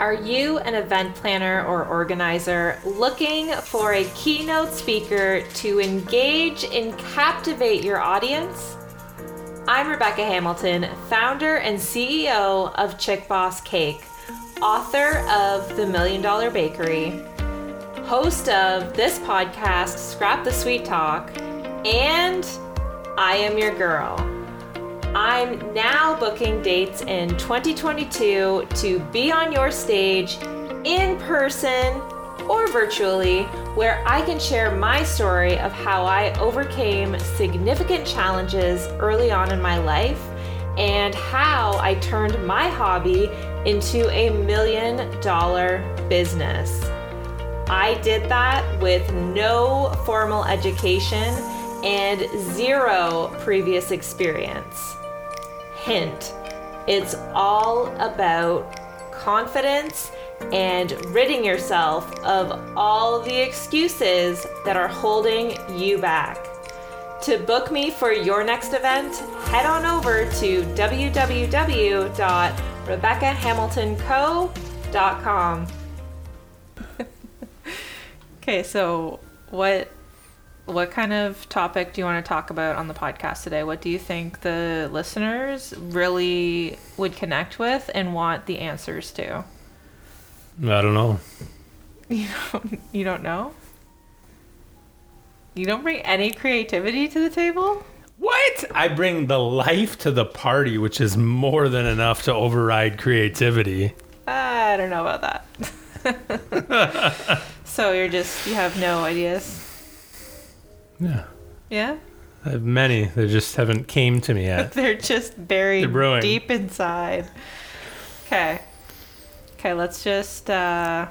Are you an event planner or organizer looking for a keynote speaker to engage and captivate your audience? I'm Rebecca Hamilton, founder and CEO of Chick Boss Cake, author of The Million Dollar Bakery, host of this podcast, Scrap the Sweet Talk, and I Am Your Girl. I'm now booking dates in 2022 to be on your stage in person or virtually, where I can share my story of how I overcame significant challenges early on in my life and how I turned my hobby into a million dollar business. I did that with no formal education and zero previous experience. Hint it's all about confidence and ridding yourself of all the excuses that are holding you back. To book me for your next event, head on over to www.rebeccahamiltonco.com. okay, so what what kind of topic do you want to talk about on the podcast today? What do you think the listeners really would connect with and want the answers to? I don't know. You don't you don't know? You don't bring any creativity to the table? What? I bring the life to the party, which is more than enough to override creativity. I don't know about that. so you're just you have no ideas. Yeah. Yeah? I have many. They just haven't came to me yet. They're just buried They're deep inside. Okay. Okay, let's just uh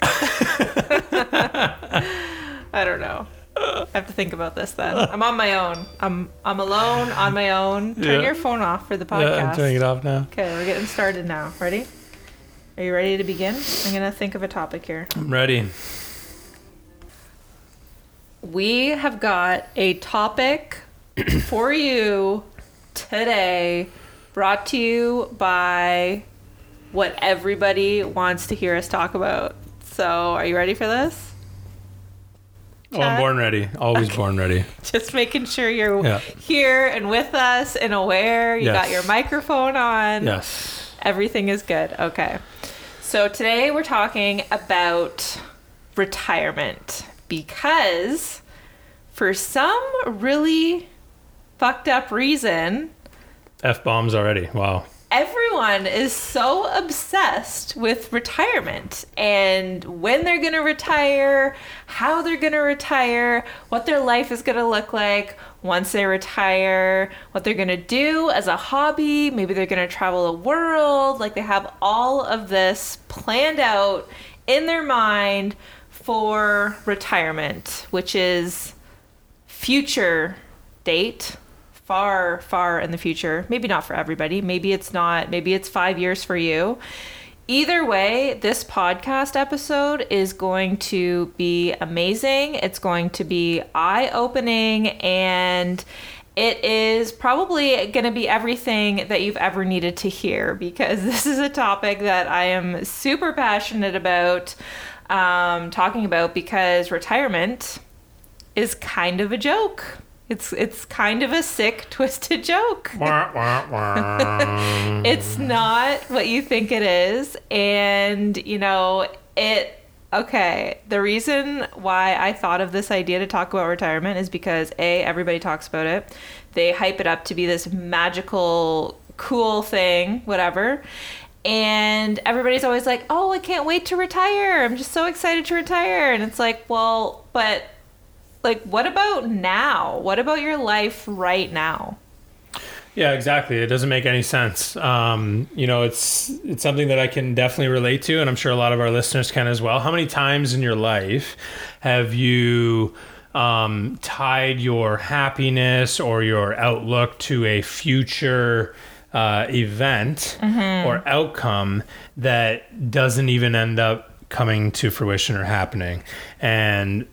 I don't know. I have to think about this then. I'm on my own. I'm I'm alone on my own. Turn Yeah. your phone off for the Yeah, podcast. I'm turning it off now. Okay, we're getting started now. Ready? Are you ready to begin? I'm gonna think of a topic here. I'm ready. We have got a topic for you today, brought to you by what everybody wants to hear us talk about. So, are you ready for this? Oh, I'm born ready. Always born ready. Just making sure you're Yeah. here and with us and aware. You Yes. got your microphone on. Yes. Everything is good. Okay. So today we're talking about retirement because for some really fucked up reason, F bombs already. Wow. everyone is so obsessed with retirement and when they're going to retire, how they're going to retire, what their life is going to look like once they retire, what they're going to do as a hobby. Maybe they're going to travel the world. Like they have all of this planned out in their mind for retirement, which is future date far far in the future maybe not for everybody maybe it's not maybe it's five years for you either way this podcast episode is going to be amazing it's going to be eye-opening and it is probably going to be everything that you've ever needed to hear because this is a topic that i am super passionate about um, talking about because retirement is kind of a joke. It's it's kind of a sick, twisted joke. It's not what you think it is, and you know it. Okay, the reason why I thought of this idea to talk about retirement is because a everybody talks about it. They hype it up to be this magical, cool thing, whatever. And everybody's always like, "Oh, I can't wait to retire. I'm just so excited to retire." And it's like, "Well, but like what about now? What about your life right now?" Yeah, exactly. It doesn't make any sense. Um, you know, it's it's something that I can definitely relate to, and I'm sure a lot of our listeners can as well. How many times in your life have you um, tied your happiness or your outlook to a future uh, event or outcome that doesn't even end up coming to fruition or happening? And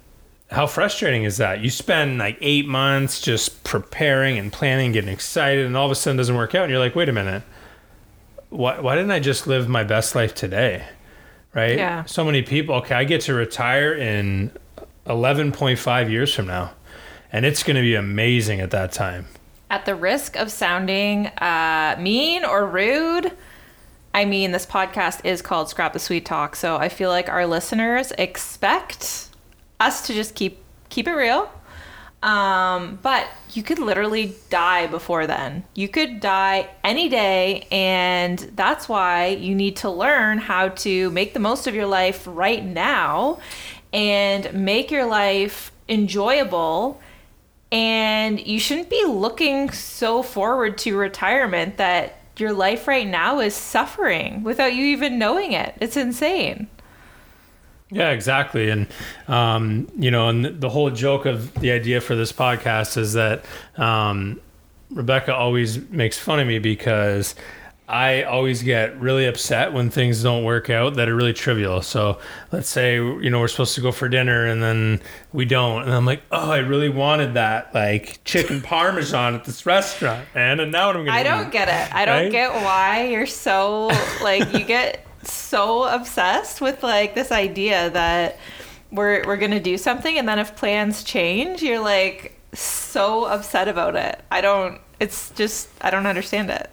how frustrating is that? You spend like eight months just preparing and planning, getting excited, and all of a sudden it doesn't work out, and you're like, wait a minute, why, why didn't I just live my best life today? Right? Yeah. So many people, okay, I get to retire in 11.5 years from now, and it's going to be amazing at that time. At the risk of sounding uh, mean or rude, I mean, this podcast is called Scrap the Sweet Talk, so I feel like our listeners expect us to just keep keep it real. Um, but you could literally die before then. You could die any day, and that's why you need to learn how to make the most of your life right now and make your life enjoyable. And you shouldn't be looking so forward to retirement that your life right now is suffering without you even knowing it. It's insane. Yeah, exactly. And, um, you know, and the whole joke of the idea for this podcast is that um, Rebecca always makes fun of me because I always get really upset when things don't work out that are really trivial. So let's say, you know, we're supposed to go for dinner and then we don't. And I'm like, oh, I really wanted that, like chicken parmesan at this restaurant, man. And now what I'm going to I don't get it. I don't Right? get why you're so, like, you get so obsessed with, like, this idea that we're, we're to do something. And then if plans change, you're, like, so upset about it. I don't, it's just, I don't understand it.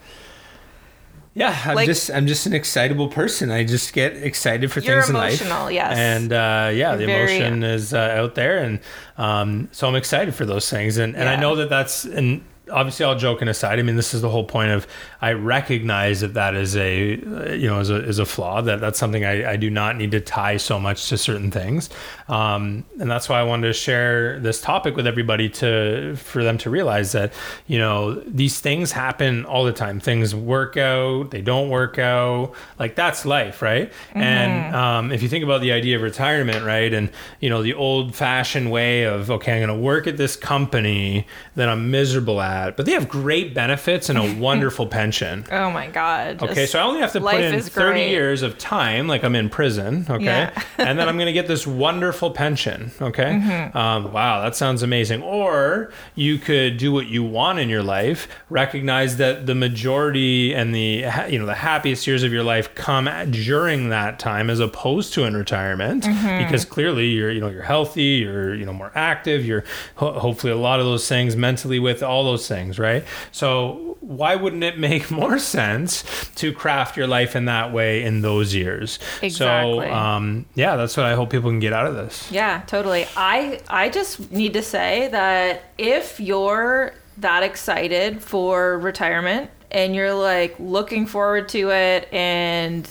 Yeah, I'm Like- just I'm just an excitable person. I just get excited for You're things in life. emotional, yes. And uh, yeah, the Very- emotion is uh, out there, and um, so I'm excited for those things. And and I know that that's and obviously all joking aside. I mean, this is the whole point of I recognize that that is a you know is a is a flaw. That that's something I, I do not need to tie so much to certain things. Um, and that's why I wanted to share this topic with everybody to for them to realize that you know these things happen all the time. Things work out, they don't work out. Like that's life, right? And um, if you think about the idea of retirement, right, and you know the old-fashioned way of okay, I'm going to work at this company that I'm miserable at, but they have great benefits and a wonderful pension. Oh my God. Okay, so I only have to put in 30 great. years of time, like I'm in prison, okay? Yeah. and then I'm going to get this wonderful pension, okay? Mm-hmm. Um, wow, that sounds amazing. Or you could do what you want in your life, recognize that the majority and the, you know, the happiest years of your life come at, during that time as opposed to in retirement Mm-hmm. because clearly you're, you know, you're healthy, you're, you know, more active, you're ho- hopefully a lot of those things mentally with all those things, right? So why wouldn't it make more sense to craft your life in that way in those years? Exactly. So, um, yeah, that's what I hope people can get out of this. Yeah, totally. I I just need to say that if you're that excited for retirement and you're like looking forward to it and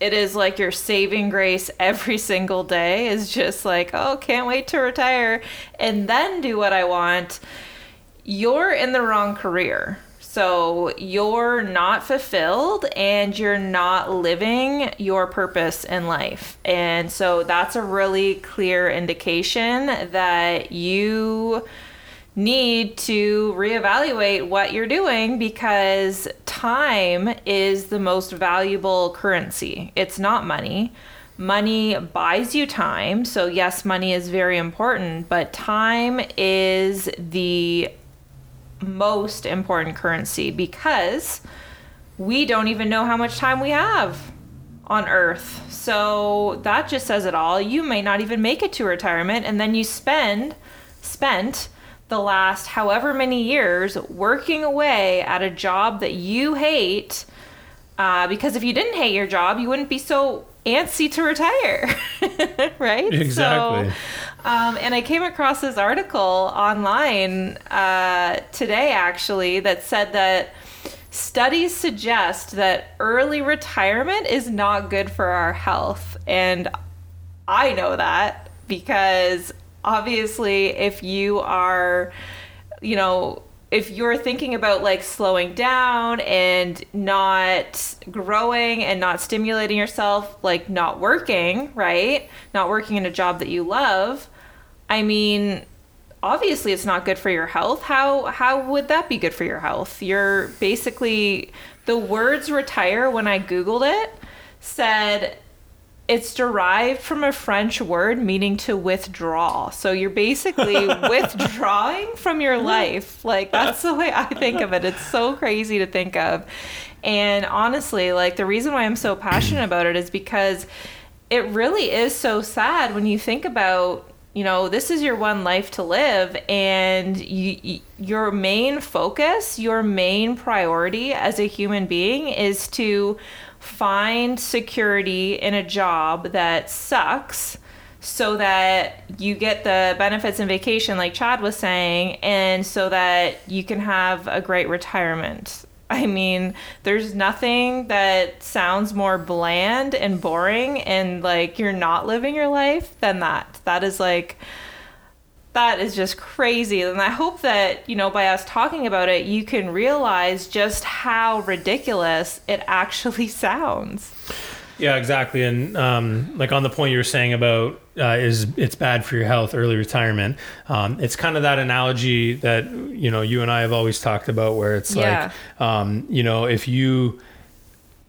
it is like your saving grace every single day is just like, oh, can't wait to retire and then do what I want, you're in the wrong career. So you're not fulfilled and you're not living your purpose in life. And so that's a really clear indication that you need to reevaluate what you're doing because time is the most valuable currency. It's not money. Money buys you time. So, yes, money is very important, but time is the most important currency because we don't even know how much time we have on earth. So that just says it all. You may not even make it to retirement and then you spend spent the last however many years working away at a job that you hate uh, because if you didn't hate your job, you wouldn't be so antsy to retire, right? Exactly. So, um, and I came across this article online uh, today, actually, that said that studies suggest that early retirement is not good for our health. And I know that because obviously, if you are, you know, if you're thinking about like slowing down and not growing and not stimulating yourself, like not working, right? Not working in a job that you love, I mean, obviously it's not good for your health. How how would that be good for your health? You're basically the words retire when I googled it said it's derived from a French word meaning to withdraw. So you're basically withdrawing from your life. Like that's the way I think of it. It's so crazy to think of. And honestly, like the reason why I'm so passionate about it is because it really is so sad when you think about you know this is your one life to live and you, you, your main focus your main priority as a human being is to find security in a job that sucks so that you get the benefits and vacation like chad was saying and so that you can have a great retirement I mean, there's nothing that sounds more bland and boring and like you're not living your life than that. That is like that is just crazy. And I hope that, you know, by us talking about it, you can realize just how ridiculous it actually sounds. Yeah, exactly. And um, like on the point you were saying about uh, is it's bad for your health, early retirement. Um, it's kind of that analogy that you know you and I have always talked about, where it's yeah. like, um, you know, if you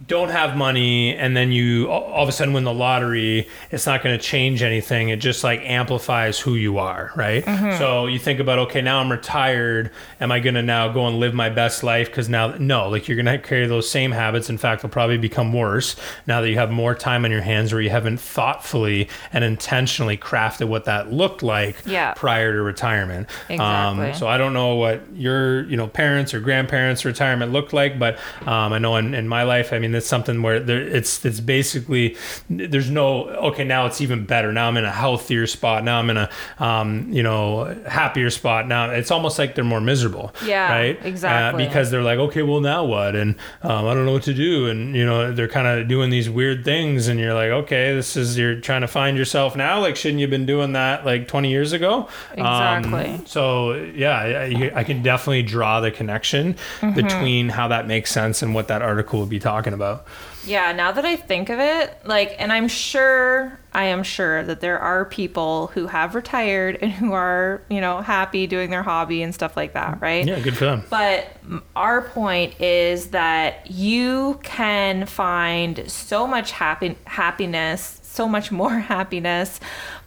don't have money and then you all of a sudden win the lottery it's not going to change anything it just like amplifies who you are right mm-hmm. so you think about okay now i'm retired am i going to now go and live my best life because now no like you're going to carry those same habits in fact they'll probably become worse now that you have more time on your hands where you haven't thoughtfully and intentionally crafted what that looked like yeah. prior to retirement exactly. Um, so i don't know what your you know parents or grandparents retirement looked like but um, i know in, in my life i mean mean, it's something where there, it's it's basically there's no okay now it's even better. Now I'm in a healthier spot. Now I'm in a um, you know happier spot. Now it's almost like they're more miserable. Yeah, right. Exactly. Uh, because they're like, okay, well now what? And um, I don't know what to do. And you know they're kind of doing these weird things, and you're like, okay, this is you're trying to find yourself now. Like, shouldn't you have been doing that like 20 years ago? Exactly. Um, so yeah, I, I, can definitely draw the connection mm-hmm. between how that makes sense and what that article would be talking about about. Yeah, now that I think of it, like, and I'm sure, I am sure that there are people who have retired and who are, you know, happy doing their hobby and stuff like that, right? Yeah, good for them. But our point is that you can find so much happy happiness, so much more happiness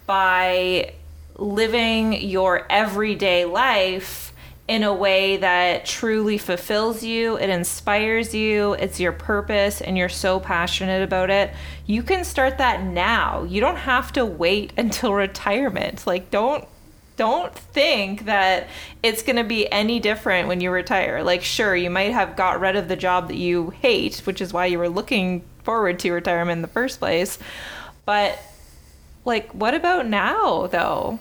by living your everyday life in a way that truly fulfills you, it inspires you, it's your purpose, and you're so passionate about it, you can start that now. You don't have to wait until retirement. Like, don't don't think that it's going to be any different when you retire. Like, sure, you might have got rid of the job that you hate, which is why you were looking forward to retirement in the first place. But, like, what about now, though?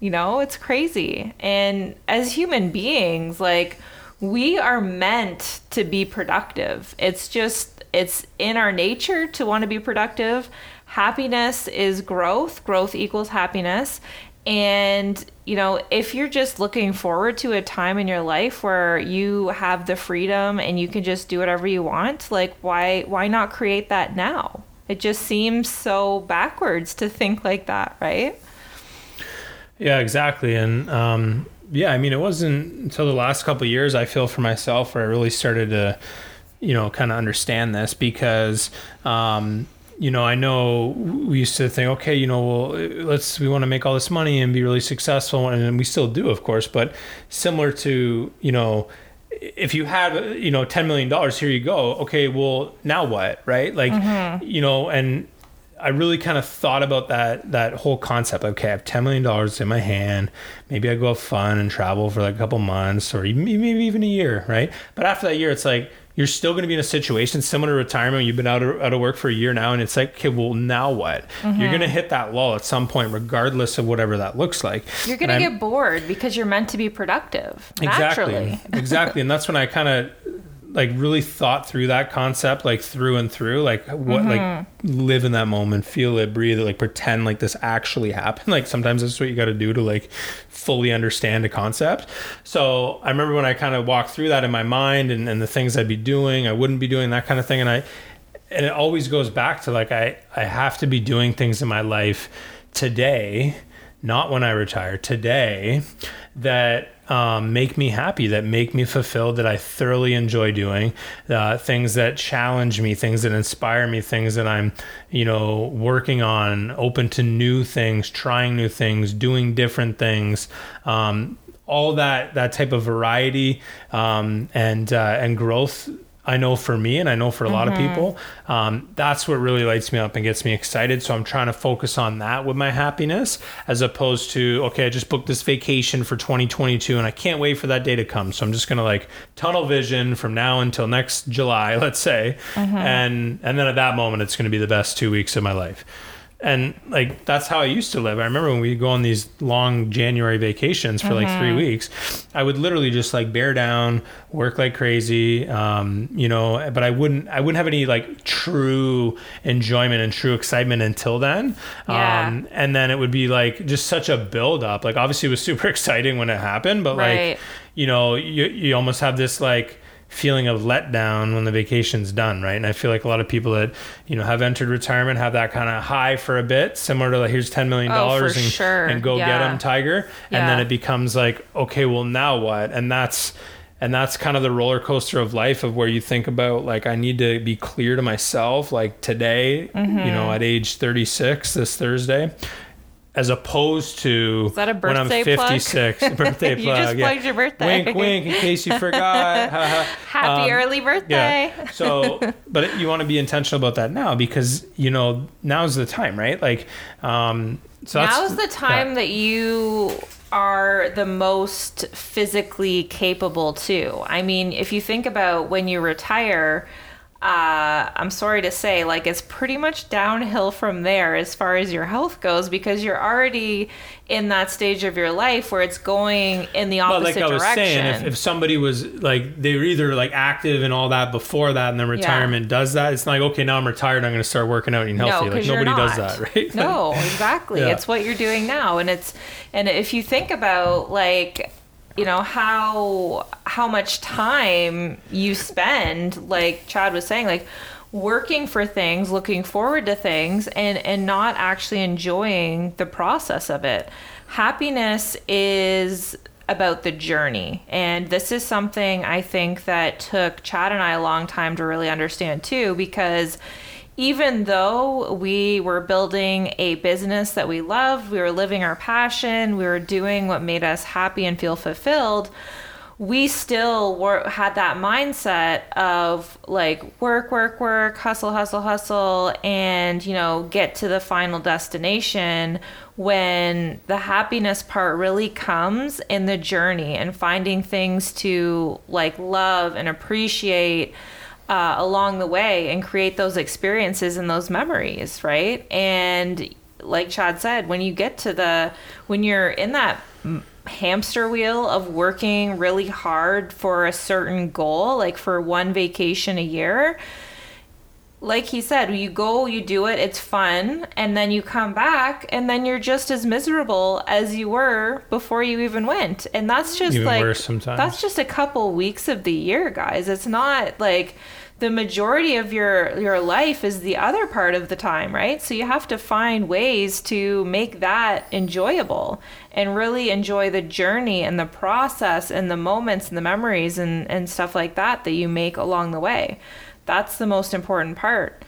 You know, it's crazy. And as human beings, like, we are meant to be productive. It's just, it's in our nature to want to be productive. Happiness is growth, growth equals happiness. And, you know, if you're just looking forward to a time in your life where you have the freedom and you can just do whatever you want, like why why not create that now? It just seems so backwards to think like that, right? Yeah, exactly. And um, yeah, I mean, it wasn't until the last couple years I feel for myself where I really started to, you know, kind of understand this because, um, you know, I know we used to think, okay, you know, well, let's we want to make all this money and be really successful, and we still do, of course. But similar to, you know, if you had, you know, ten million dollars, here you go. Okay, well, now what, right? Like, mm-hmm. you know, and I really kind of thought about that that whole concept. Okay, I have ten million dollars in my hand. Maybe I go have fun and travel for like a couple months or even, maybe even a year, right? But after that year, it's like you're still going to be in a situation similar to retirement. You've been out of, out of work for a year now, and it's like, okay, well, now what? Mm-hmm. You're going to hit that lull at some point, regardless of whatever that looks like. You're going to get bored because you're meant to be productive. Exactly. Naturally. exactly. And that's when I kind of like really thought through that concept like through and through like what mm-hmm. like live in that moment feel it breathe it like pretend like this actually happened like sometimes that's what you got to do to like fully understand a concept so i remember when i kind of walked through that in my mind and, and the things i'd be doing i wouldn't be doing that kind of thing and i and it always goes back to like i i have to be doing things in my life today not when I retire, today, that um, make me happy, that make me fulfilled, that I thoroughly enjoy doing, uh, things that challenge me, things that inspire me, things that I'm, you know, working on, open to new things, trying new things, doing different things. Um, all that that type of variety um, and uh, and growth I know for me and I know for a lot of Mm-hmm. people, um, that's what really lights me up and gets me excited. So I'm trying to focus on that with my happiness as opposed to, okay, I just booked this vacation for 2022 and I can't wait for that day to come. So I'm just going to like tunnel vision from now until next July, let's say. Mm-hmm. And, and then at that moment, it's going to be the best two weeks of my life and like that's how I used to live. I remember when we go on these long January vacations for like three weeks, I would literally just like bear down, work like crazy, um, you know. But I wouldn't, I wouldn't have any like true enjoyment and true excitement until then. Yeah. Um, and then it would be like just such a build up. Like obviously it was super exciting when it happened, but Right. like you know, you you almost have this like feeling of letdown when the vacation's done, right? And I feel like a lot of people that you know have entered retirement have that kind of high for a bit, similar to like here's ten million dollars for and, sure. and go get Yeah. them, Tiger. And then it becomes like, okay, well now what? And that's and that's kind of the roller coaster of life of where you think about like I need to be clear to myself like today, you Mm-hmm. know, at age 36 this Thursday. As opposed to that a when I'm birthday plug? 56, birthday You just yeah. plugged your birthday. Wink, wink, in case you forgot. Ha, ha. Happy Um, early birthday. yeah. So, but it- you want to be intentional about that now because you know now's the time, right? Like, um, so that's, Now's the time yeah. that you are the most physically capable too. I mean, if you think about when you retire, uh, I'm sorry to say, like it's pretty much downhill from there as far as your health goes because you're already in that stage of your life where it's going in the opposite But opposite like I was direction. saying, if, if somebody was like they were either like active and all that before that, and then retirement does that, it's like okay, now I'm retired, I'm going to start working out and eating No, healthy. like nobody does that, right? No, exactly. Yeah. It's what you're doing now, and it's and if you think about like you know how how much time you spend, like Chad was saying, like working for things, looking forward to things, and and not actually enjoying the process of it. Happiness is about the journey. And this is something I think that took Chad and I a long time to really understand too, because even though we were building a business that we loved, we were living our passion, we were doing what made us happy and feel fulfilled, we still were, had that mindset of like work, work, work, hustle, hustle, hustle, and you know, get to the final destination when the happiness part really comes in the journey and finding things to like love and appreciate uh, along the way and create those experiences and those memories, right? And like Chad said, when you get to the, when you're in that hamster wheel of working really hard for a certain goal, like for one vacation a year, like he said, you go, you do it, it's fun, and then you come back, and then you're just as miserable as you were before you even went. And that's just Even like that's just a couple weeks of the year, guys. It's not like the majority of your your life is the other part of the time, right? So you have to find ways to make that enjoyable and really enjoy the journey and the process and the moments and the memories and, and stuff like that that you make along the way. That's the most important part.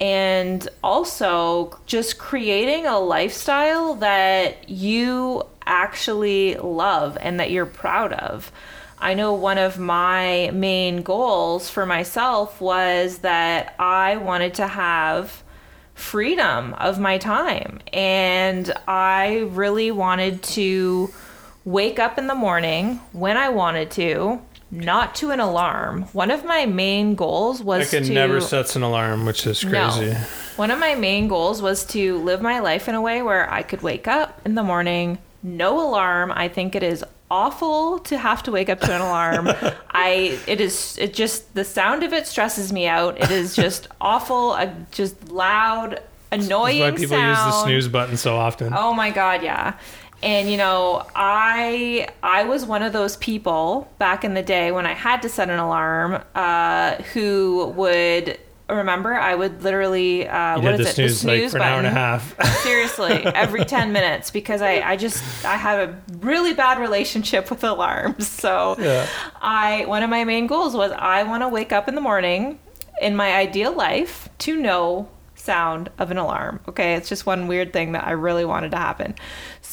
And also just creating a lifestyle that you actually love and that you're proud of. I know one of my main goals for myself was that I wanted to have freedom of my time. And I really wanted to wake up in the morning when I wanted to, not to an alarm. One of my main goals I was can to never sets an alarm, which is crazy. no. One of my main goals was to live my life in a way where I could wake up in the morning, no alarm. I think it is awful to have to wake up to an alarm. I it is it just the sound of it stresses me out. It is just awful, a just loud, annoying That's why people sound. use the snooze button so often. Oh my god, yeah. And you know, I I was one of those people back in the day when I had to set an alarm uh, who would remember, I would literally uh, what is the it? snooze, the snooze like for an hour and a half. Seriously, every 10 minutes because I, I just I have a really bad relationship with alarms. So Yeah. I one of my main goals was I want to wake up in the morning in my ideal life to know sound of an alarm. Okay, it's just one weird thing that I really wanted to happen.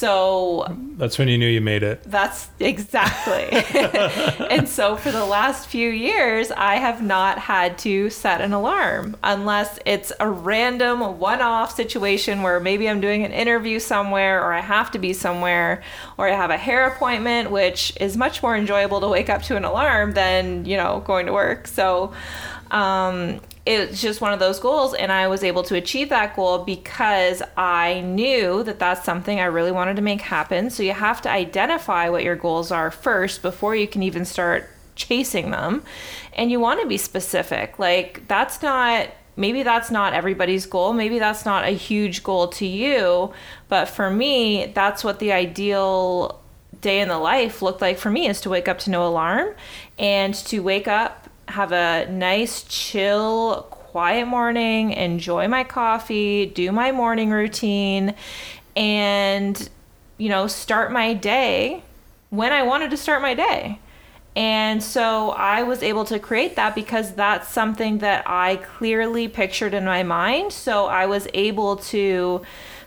So That's when you knew you made it. that's exactly. and so for the last few years, I have not had to set an alarm unless it's a random one off situation where maybe I'm doing an interview somewhere or I have to be somewhere or I have a hair appointment, which is much more enjoyable to wake up to an alarm than, you know, going to work. So, um, it's just one of those goals and i was able to achieve that goal because i knew that that's something i really wanted to make happen. So you have to identify what your goals are first before you can even start chasing them. And you want to be specific. Like that's not maybe that's not everybody's goal. Maybe that's not a huge goal to you. But for me that's what the ideal day in the life looked like for me is to wake up to no alarm and to wake up have a nice chill quiet morning enjoy my coffee do my morning routine and you know start my day when i wanted to start my day and so I was able to create that because that's something that I clearly pictured in my mind. So I was able to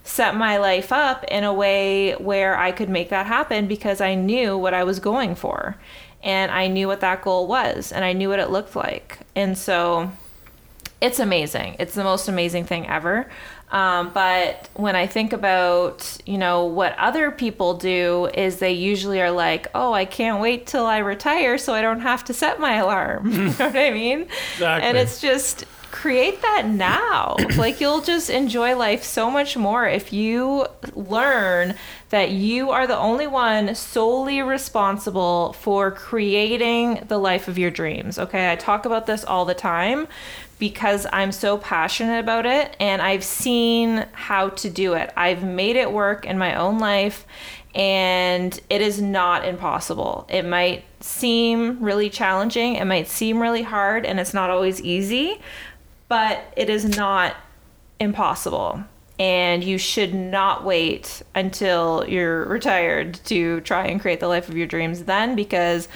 set my life up in a way where I could make that happen because I knew what I was going for. And I knew what that goal was and I knew what it looked like. And so it's amazing. It's the most amazing thing ever. Um, but when I think about, you know, what other people do is they usually are like, oh, I can't wait till I retire so I don't have to set my alarm. you know what I mean? Exactly. And it's just create that now. like you'll just enjoy life so much more if you learn that you are the only one solely responsible for creating the life of your dreams. Okay, I talk about this all the time because I'm so passionate about it and I've seen how to do it. I've made it work in my own life and it is not impossible. It might seem really challenging, it might seem really hard, and it's not always easy, but it is not impossible. And you should not wait until you're retired to try and create the life of your dreams then because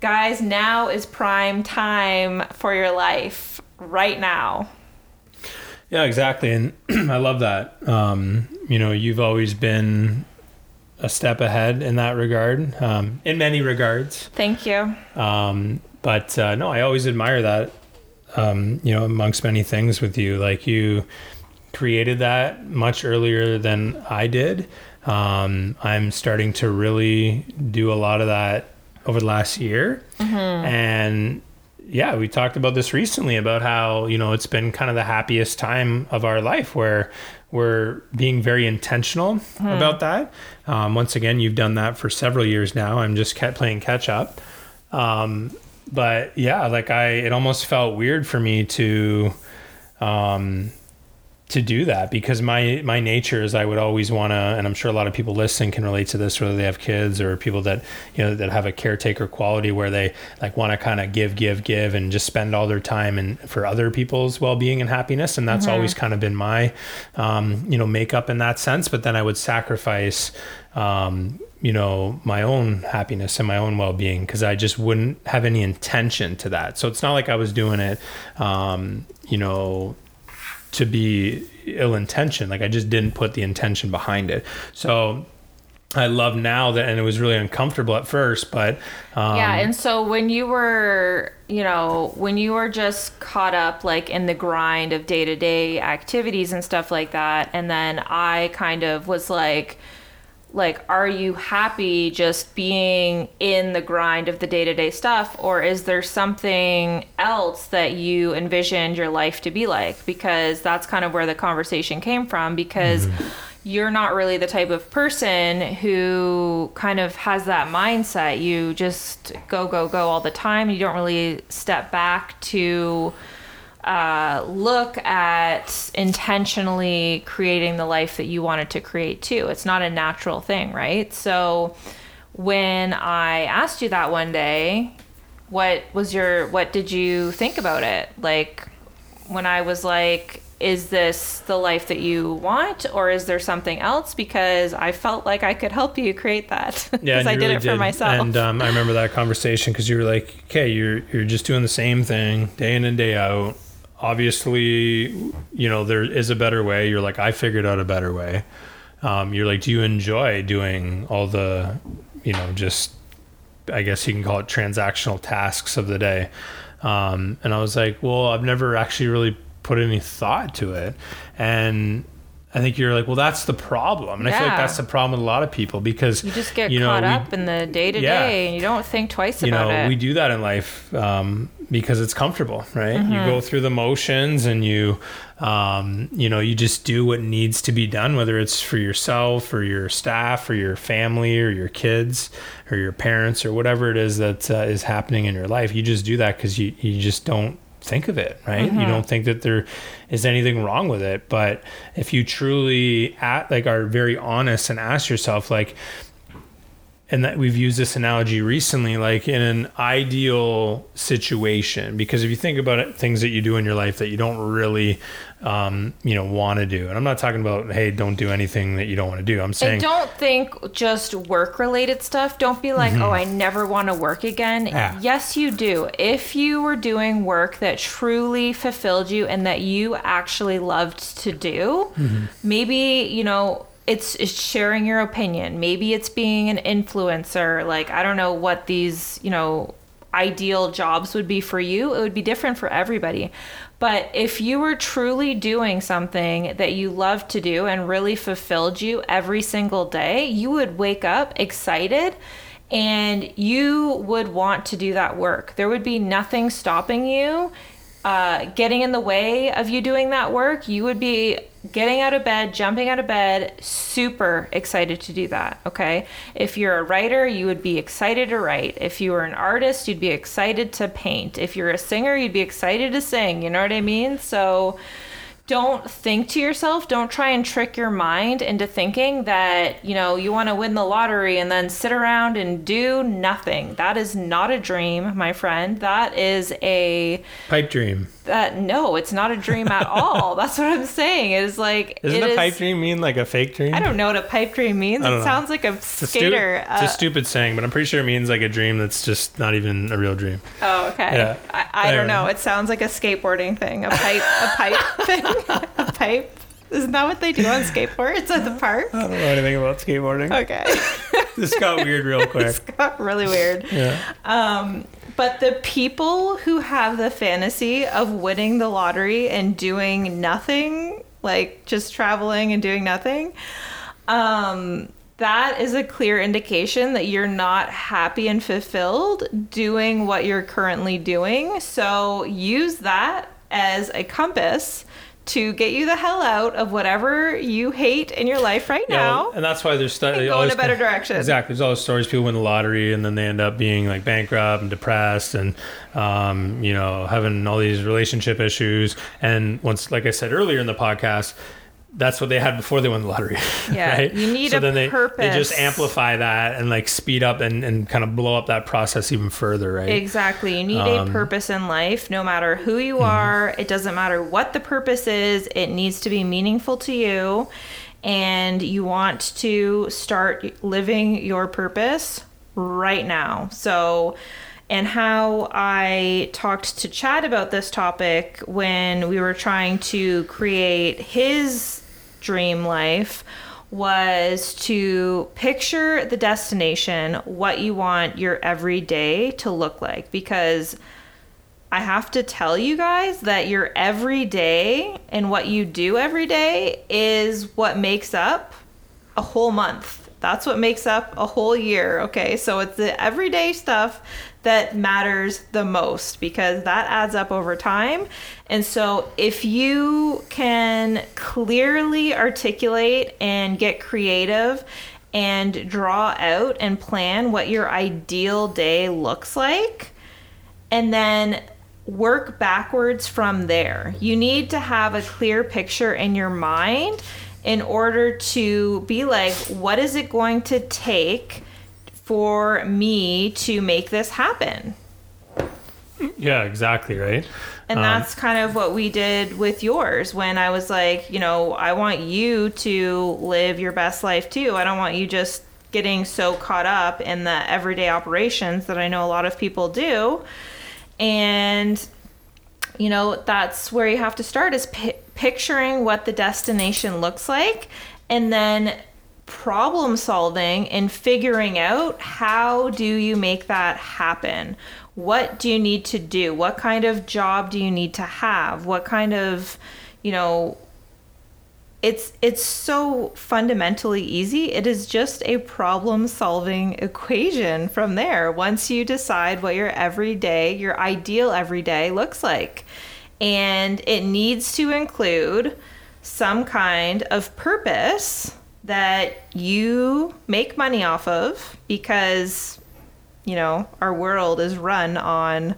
guys, now is prime time for your life right now. Yeah, exactly. And I love that. Um, you know, you've always been a step ahead in that regard, um, in many regards. Thank you. Um, but uh, no, I always admire that, um, you know, amongst many things with you. Like you created that much earlier than I did. Um, I'm starting to really do a lot of that over the last year. And yeah, we talked about this recently about how, you know, it's been kind of the happiest time of our life where we're being very intentional about that. Um, once again, you've done that for several years now. I'm just kept playing catch up. Um, but yeah, like I, it almost felt weird for me to, um, to do that because my my nature is I would always want to and I'm sure a lot of people listening can relate to this whether they have kids or people that you know that have a caretaker quality where they like want to kind of give give give and just spend all their time and for other people's well-being and happiness and that's always kind of been my um, you know makeup in that sense. But then I would sacrifice um, you know my own happiness and my own well-being because I just wouldn't have any intention to that. So it's not like I was doing it um, you know to be ill intentioned. Like I just didn't put the intention behind it. So I love now that, and it was really uncomfortable at first, but um, yeah, and so when you were, you know, when you were just caught up like in the grind of day to day activities and stuff like that, and then I kind of was like, like, are you happy just being in the grind of the day to day stuff, or is there something else that you envisioned your life to be like? Because that's kind of where the conversation came from, because mm-hmm. you're not really the type of person who kind of has that mindset. You just go, go, go all the time. You don't really step back to uh, look at intentionally creating the life that you wanted to create too. It's not a natural thing, right? So when I asked you that one day, what was your what did you think about it? Like when I was like, is this the life that you want or is there something else? Because I felt like I could help you create that. Because Yeah, I did really it for myself. And um, I remember that conversation because you were like, "Okay, you're you're just doing the same thing day in and day out. Obviously, you know there is a better way." You're like, "I figured out a better way." Um, you're like, "Do you enjoy doing all the, you know, just I guess you can call it transactional tasks of the day?" Um, and I was like, "Well, I've never actually really put any thought to it," and I think you're like, well, that's the problem, and I feel like that's the problem with a lot of people because you just get you know, caught we- up in the day to day and you don't think twice you about know it. we do that in life um, because it's comfortable right you Mm-hmm. go through the motions and you um, you know you just do what needs to be done whether it's for yourself or your staff or your family or your kids or your parents or whatever it is that uh, is happening in your life you just do that because you, you just don't think of it right Mm-hmm. you don't think that there is anything wrong with it but if you truly at like are very honest and ask yourself like and that we've used this analogy recently like in an ideal situation because if you think about it things that you do in your life that you don't really um, you know want to do and i'm not talking about hey don't do anything that you don't want to do i'm saying and don't think just work related stuff. Don't be like, oh, I never want to work again. Mm-hmm. Yes, you do. If you were doing work that truly fulfilled you and that you actually loved to do, Mm-hmm. maybe, you know, it's, it's sharing your opinion. Maybe it's being an influencer. Like, I don't know what these, you know, ideal jobs would be for you. It would be different for everybody. But if you were truly doing something that you loved to do and really fulfilled you every single day, you would wake up excited and you would want to do that work. There would be nothing stopping you uh, getting in the way of you doing that work. You would be getting out of bed, jumping out of bed, super excited to do that. Okay. If you're a writer, you would be excited to write. If you were an artist, you'd be excited to paint. If you're a singer, you'd be excited to sing. You know what I mean? So don't think to yourself, don't try and trick your mind into thinking that, you know, you want to win the lottery and then sit around and do nothing. That is not a dream, my friend. That is a pipe dream that no, it's not a dream at all. That's what I'm saying. It is like doesn't it a is- pipe dream mean like a fake dream I don't know what a pipe dream means. It know. sounds like a it's a, stu- skater. it's uh, a stupid saying but i'm pretty sure it means like a dream that's just not even a real dream oh, okay. Yeah. I, I don't Anyway. know. It sounds like a skateboarding thing. A pipe, a pipe thing, a pipe. Isn't that what they do on skateboards at the park? i don't know anything about skateboarding Okay, this got weird real quick This got really weird. yeah Um, but the people who have the fantasy of winning the lottery and doing nothing, like just traveling and doing nothing, um, that is a clear indication that you're not happy and fulfilled doing what you're currently doing. So use that as a compass to get you the hell out of whatever you hate in your life right Yeah, now. and that's why there's stu- and go in a better direction. Exactly. There's all those stories people win the lottery and then they end up being like bankrupt and depressed and um, you know having all these relationship issues. And once, like I said earlier in the podcast, that's what they had before they won the lottery. Yeah, right? you need so a then they, They just amplify that and like speed up and, and kind of blow up that process even further, right? Exactly. You need Um, a purpose in life, no matter who you mm-hmm. are. It doesn't matter what the purpose is, it needs to be meaningful to you. And you want to start living your purpose right now. So, and how I talked to Chad about this topic when we were trying to create his dream life was to picture the destination, what you want your everyday to look like. Because I have to tell you guys that your everyday and what you do every day is what makes up a whole month. That's what makes up a whole year. Okay. So it's the everyday stuff that matters the most because that adds up over time. And so if you can clearly articulate and get creative and draw out and plan what your ideal day looks like, and then work backwards from there. You need to have a clear picture in your mind in order to be like, what is it going to take for me to make this happen? Yeah, exactly, right? And Um, that's kind of what we did with yours when I was like, you know, I want you to live your best life too. I don't want you just getting so caught up in the everyday operations that I know a lot of people do. And you know, that's where you have to start is pi- picturing what the destination looks like and then problem solving and figuring out how do you make that happen? What do you need to do? What kind of job do you need to have? What kind of you know it's it's so fundamentally easy. It is just a problem solving equation from there. Once you decide what your everyday your ideal everyday looks like. And it needs to include some kind of purpose that you make money off of because you know our world is run on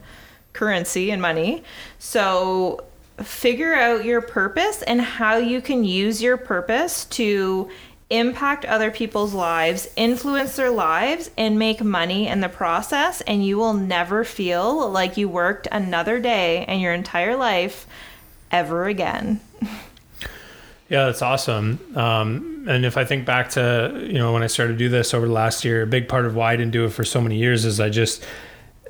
currency and money so figure out your purpose and how you can use your purpose to impact other people's lives, influence their lives, and make money in the process. And you will never feel like you worked another day in your entire life ever again. Yeah, that's awesome. Um, and if I think back to you know when I started to do this over the last year, a big part of why I didn't do it for so many years is I just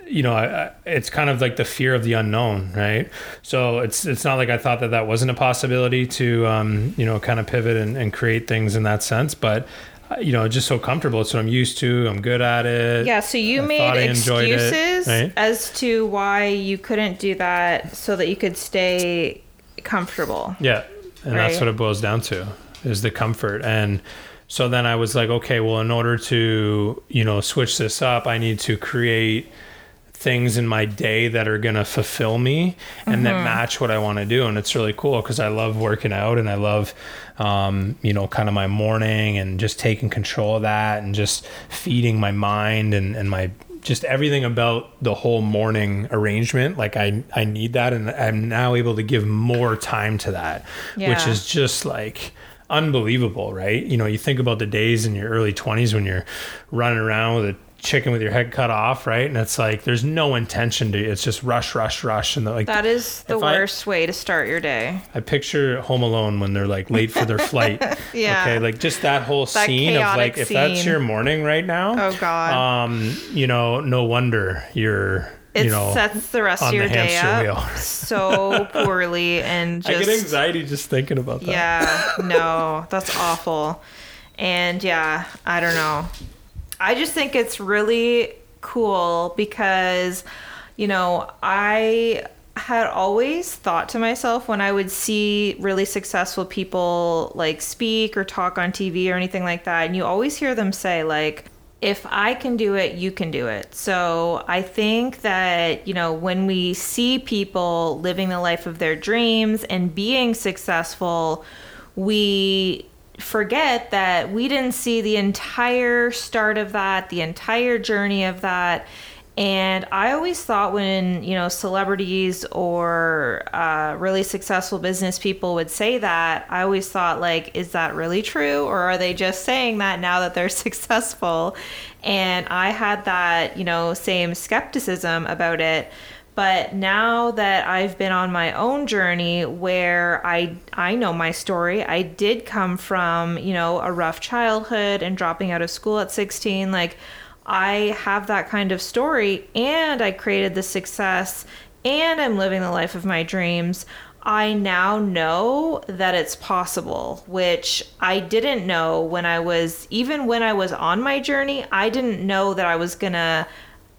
you know I, I, it's kind of like the fear of the unknown right so it's it's not like i thought that that wasn't a possibility to um, you know kind of pivot and, and create things in that sense but uh, you know just so comfortable it's what i'm used to i'm good at it Yeah, so you I made enjoyed it, excuses right? as to why you couldn't do that so that you could stay comfortable. Yeah, and that's what it boils down to is the comfort. And so then I was like, okay, well, in order to you know switch this up, I need to create things in my day that are going to fulfill me and that match what I want to do. And it's really cool because I love working out and I love um, you know kind of my morning and just taking control of that and just feeding my mind and, and my just everything about the whole morning arrangement like I I need that and I'm now able to give more time to that which is just like unbelievable right? You know you think about the days in your early 20s when you're running around with a chicken with your head cut off right and it's like there's no intention to it's just rush rush rush and the, like That is the If I- worst way to start your day. I picture Home Alone when they're like late for their flight. Yeah. Okay, like just that whole That scene of like if that's your morning right now. Oh, God. Um, you know, no wonder you're It you know sets the rest of your day up so poorly and I get anxiety just thinking about that. Yeah, no, that's awful. And yeah, I don't know. I just think it's really cool because, you know, I had always thought to myself when I would see really successful people like speak or talk on TV or anything like that, and you always hear them say, like, if I can do it, you can do it. So I think that, you know, when we see people living the life of their dreams and being successful, we forget that we didn't see the entire start of that, the entire journey of that. And I always thought when, you know, celebrities or uh, really successful business people would say that, I always thought, like, is that really true? Or are they just saying that now that they're successful? And I had that, you know, same skepticism about it. But now that I've been on my own journey where I I know my story, I did come from, you know, a rough childhood and dropping out of school at 16 like I have that kind of story and I created the success and I'm living the life of my dreams. I now know that it's possible, which I didn't know when I was, even when I was on my journey, I didn't know that I was gonna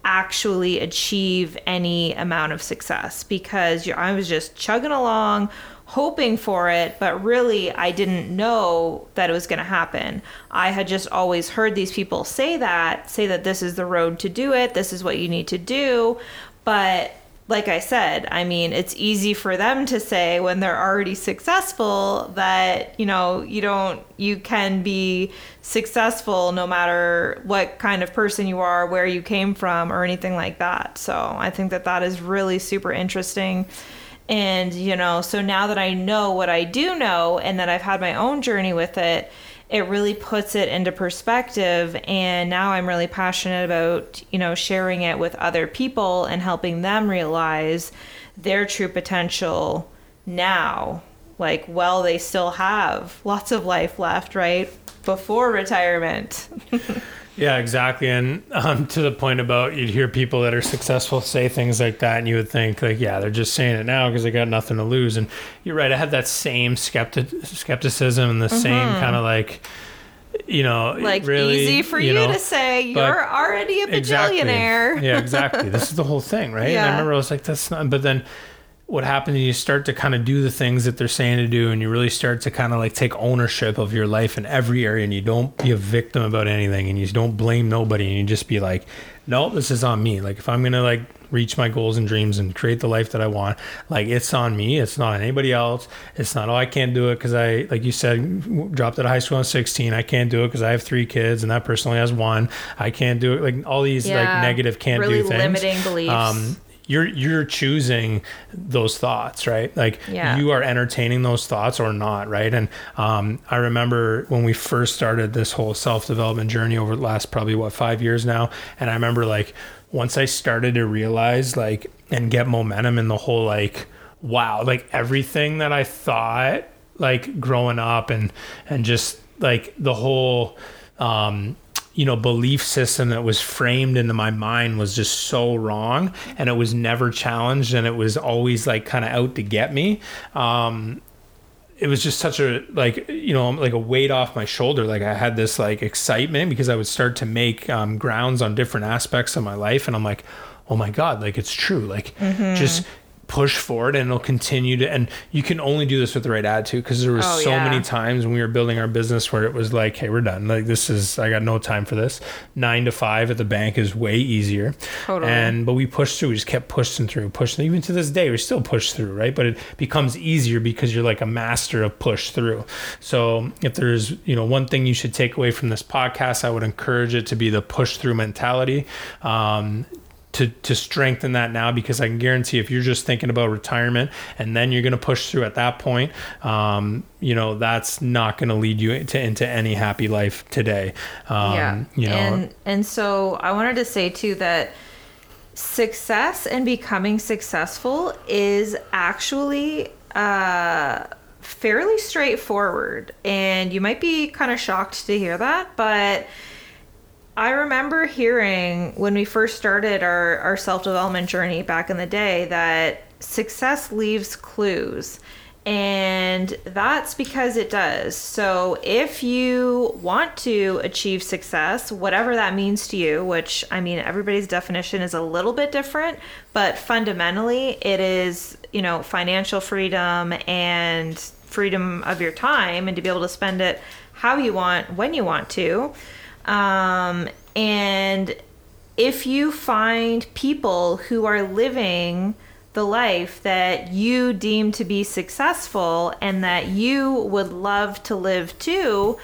actually achieve any amount of success because I was just chugging along, hoping for it, but really I didn't know that it was going to happen. I had just always heard these people say that, say that this is the road to do it, this is what you need to do, but like I said, I mean, it's easy for them to say when they're already successful that, you know, you don't, you can be successful no matter what kind of person you are, where you came from, or anything like that. So I think that that is really super interesting. And, you know, so now that I know what I do know and that I've had my own journey with it, it really puts it into perspective. And now i'm really passionate about you know sharing it with other people and helping them realize their true potential now. Like well they still have lots of life left right? Before retirement Yeah, exactly. And um, to the point about you'd hear people that are successful say things like that, and you would think, like, yeah, they're just saying it now because they got nothing to lose. And you're right. I had that same skeptic skepticism and the same kind of like, you know, Mm-hmm. like really, easy for you, know, to say you're already a Exactly. bajillionaire yeah, exactly. This is the whole thing, right? And I remember I was like, that's not, but then what happens is you start to kind of do the things that they're saying to do and you really start to kind of like take ownership of your life in every area and you don't be a victim about anything and you don't blame nobody and you just be like no this is on me. Like if i'm gonna like reach my goals and dreams and create the life that i want like it's on me it's not on anybody else it's not oh i can't do it because i like you said dropped out of high school at 16 i can't do it because i have three kids and that person only has one i can't do it like all these like negative can't Really do things. limiting beliefs. um, you're you're choosing those thoughts, right? Like Yeah. you are entertaining those thoughts or not, right? And um, I remember when we first started this whole self development journey over the last probably what five years now, and I remember like once I started to realize like and get momentum in the whole like wow, like everything that I thought like growing up and and just like the whole um you know belief system that was framed into my mind was just so wrong and it was never challenged and it was always like kind of out to get me. Um it was just such a like you know like a weight off my shoulder. Like i had this like excitement because i would start to make um, grounds on different aspects of my life and i'm like oh my god like it's true. Like just push forward and it'll continue to and you can only do this with the right attitude because there was Oh, so yeah. many times when we were building our business where it was like hey we're done. Like this is i got no time for this. Nine to five at the bank is way easier. Totally. and but we pushed through. We just kept pushing through pushing even to this day we still push through right? But it becomes easier because you're like a master of push through. So if there's you know one thing you should take away from this podcast i would encourage it to be the push through mentality. Um, to, to strengthen that now because I can guarantee if you're just thinking about retirement and then you're going to push through at that point, um, you know, that's not going to lead you into, into any happy life today. Um, yeah You know, and and so i wanted to say too that success and becoming successful is actually uh fairly straightforward and you might be kind of shocked to hear that but I remember hearing when we first started our, our self development journey back in the day that success leaves clues. And that's because it does. So, if you want to achieve success, whatever that means to you, which I mean, everybody's definition is a little bit different, but fundamentally, it is, you know, financial freedom and freedom of your time and to be able to spend it how you want, when you want to. Um, and if you find people who are living the life that you deem to be successful and that you would love to live too,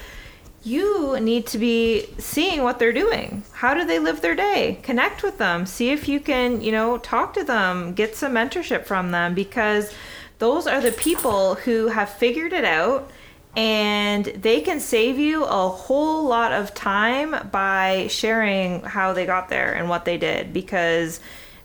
you need to be seeing what they're doing. How do they live their day? Connect with them. See if you can, you know, talk to them, get some mentorship from them because those are the people who have figured it out and they can save you a whole lot of time by sharing how they got there and what they did because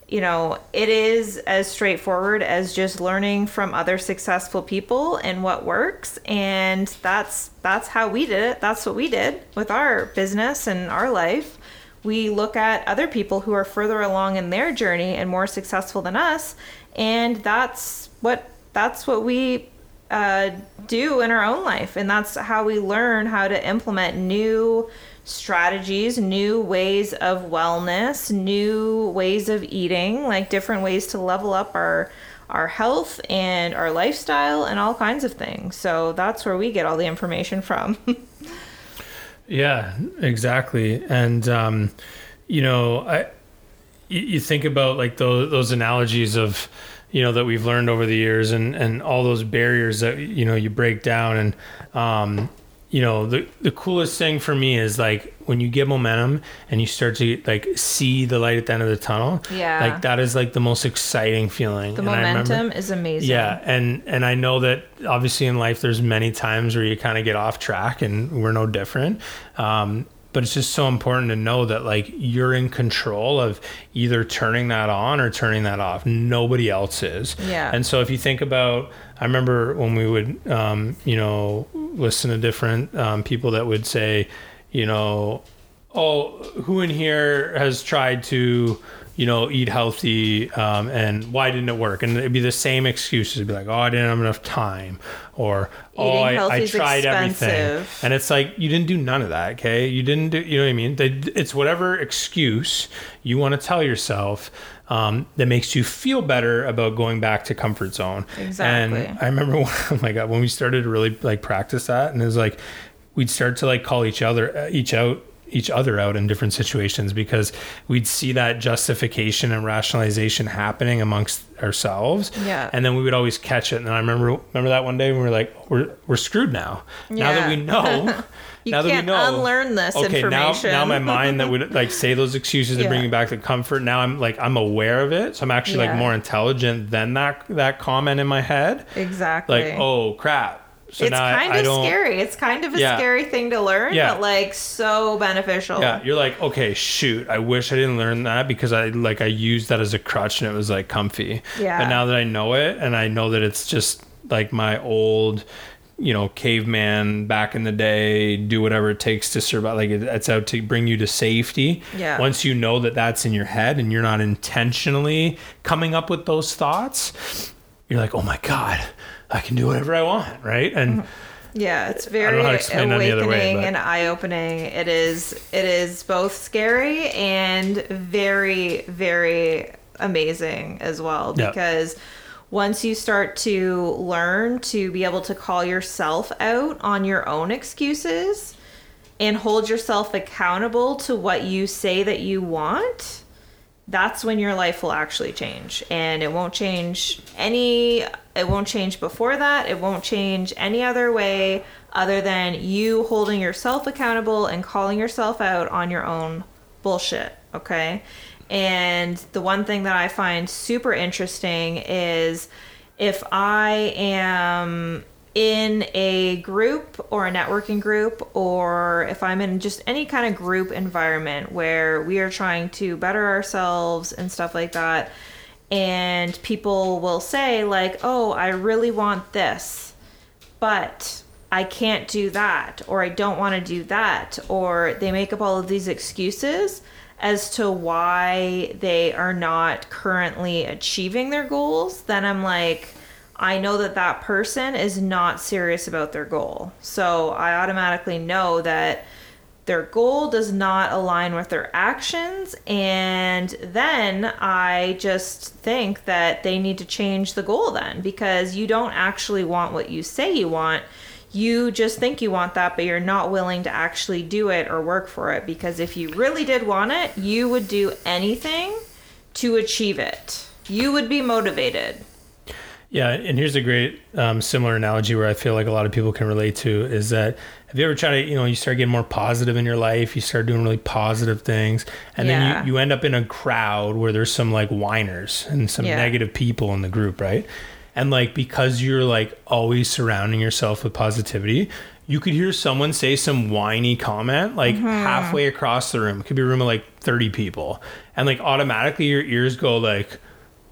you know it is as straightforward as just learning from other successful people and what works. And that's that's how we did it. That's what we did with our business and our life. We look at other people who are further along in their journey and more successful than us. And that's what that's what we uh, do in our own life. And that's how we learn how to implement new strategies new ways of wellness new ways of eating like different ways to level up our our health and our lifestyle and all kinds of things. So that's where we get all the information from. Yeah, exactly. And um, you know, I you, think about like those those analogies of you know that we've learned over the years and and all those barriers that you know you break down and um you know the the coolest thing for me is like when you get momentum and you start to like see the light at the end of the tunnel Yeah. like that is like the most exciting feeling The And I remember- momentum is amazing. yeah and and i know that obviously in life there's many times where you kind of get off track and we're no different um but it's just so important to know that like you're in control of either turning that on or turning that off nobody else is Yeah. and so if you think about i remember when we would um you know listen to different um, people that would say you know oh who in here has tried to you know eat healthy um, and why didn't it work? And it'd be the same excuses it'd be like oh i didn't have enough time or oh I, I tried everything. and it's like you didn't do none of that okay? You didn't do you know what i mean? They- it's whatever excuse you want to tell yourself um, that makes you feel better about going back to comfort zone. Exactly. and i remember when, oh my god when we started to really like practice that and it was like we'd start to like call each other uh, each out each other out in different situations because we'd see that justification and rationalization happening amongst ourselves. Yeah. and then we would always catch it. And I remember remember that one day when we were like we're we're screwed now. Now that we know You now that we can't know. unlearn this okay now information. now my mind that would like say those excuses to bring Yeah. me back to comfort now I'm like I'm aware of it. So I'm actually like more intelligent than that that comment in my head. Exactly. like oh crap so it's kind I of don't scary. It's kind of a Yeah. scary thing to learn, Yeah. but like so beneficial. Yeah, you're like, okay, shoot, I wish I didn't learn that because I like I used that as a crutch and it was like comfy. Yeah. But now that I know it and I know that it's just like my old, you know, caveman back in the day, do whatever it takes to survive. Like it, it's out to bring you to safety. Yeah. Once you know that that's in your head and you're not intentionally coming up with those thoughts, you're like, oh my god, I can do whatever I want, right? And mm-hmm. Yeah, it's very know how to explain that any other awakening way, and eye-opening. It is it is both scary and very very amazing as well Yeah. because once you start to learn to be able to call yourself out on your own excuses and hold yourself accountable to what you say that you want, that's when your life will actually change. And it won't change any it won't change before that. It won't change any other way other than you holding yourself accountable and calling yourself out on your own bullshit okay? And the one thing that i find super interesting is if i am in a group or a networking group or if I'm in just any kind of group environment where we are trying to better ourselves and stuff like that and people will say like, "Oh, I really want this." But I can't do that or I don't want to do that or they make up all of these excuses as to why they are not currently achieving their goals, then I'm like I know that that person is not serious about their goal. So I automatically know that their goal does not align with their actions. And then I just think that they need to change the goal then because you don't actually want what you say you want. You just think you want that, but you're not willing to actually do it or work for it. Because if you really did want it, you would do anything to achieve it. You would be motivated. Yeah, and here's a great um, similar analogy where I feel like a lot of people can relate to is that have you ever tried to, you know, you start getting more positive in your life, you start doing really positive things, and Yeah. then you, you end up in a crowd where there's some like whiners and some Yeah. negative people in the group, right? And like because you're like always surrounding yourself with positivity, you could hear someone say some whiny comment like Mm-hmm. halfway across the room. It could be a room of like 30 people. And like automatically your ears go like,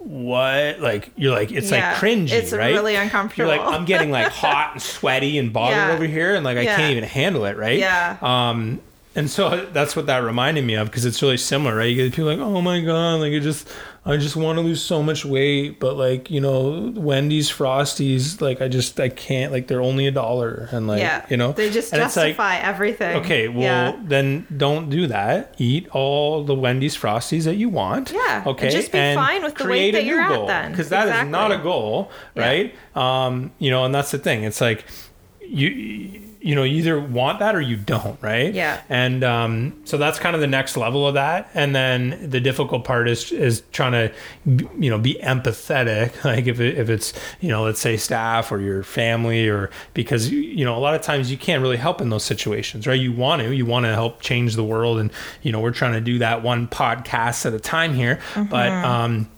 what? Like you're like it's Yeah, like cringy, it's right? really uncomfortable. You're like I'm getting like hot and sweaty and bothered Yeah. over here, and like I Yeah. can't even handle it, right? Yeah. Um, and so that's what that reminded me of because it's really similar, right? You get people like, oh my god, like I just, I just want to lose so much weight, but like you know, Wendy's Frosties, like I just I can't, like they're only a dollar, and like yeah. you know, they just and it's like, justify everything. Okay, well Yeah. then don't do that. Eat all the Wendy's Frosties that you want. Yeah, Okay. and just be fine with the weight that you're at goal, then. Because that is Exactly. not a goal, Yeah. right? Um, you know, and that's the thing. It's like you you know you either want that or you don't right? Yeah. and um, so that's kind of the next level of that. And then the difficult part is is trying to you know be empathetic. Like if, it, if it's you know let's say staff or your family or because you know a lot of times you can't really help in those situations right? You want to you want to help change the world. And you know we're trying to do that one podcast at a time here. But um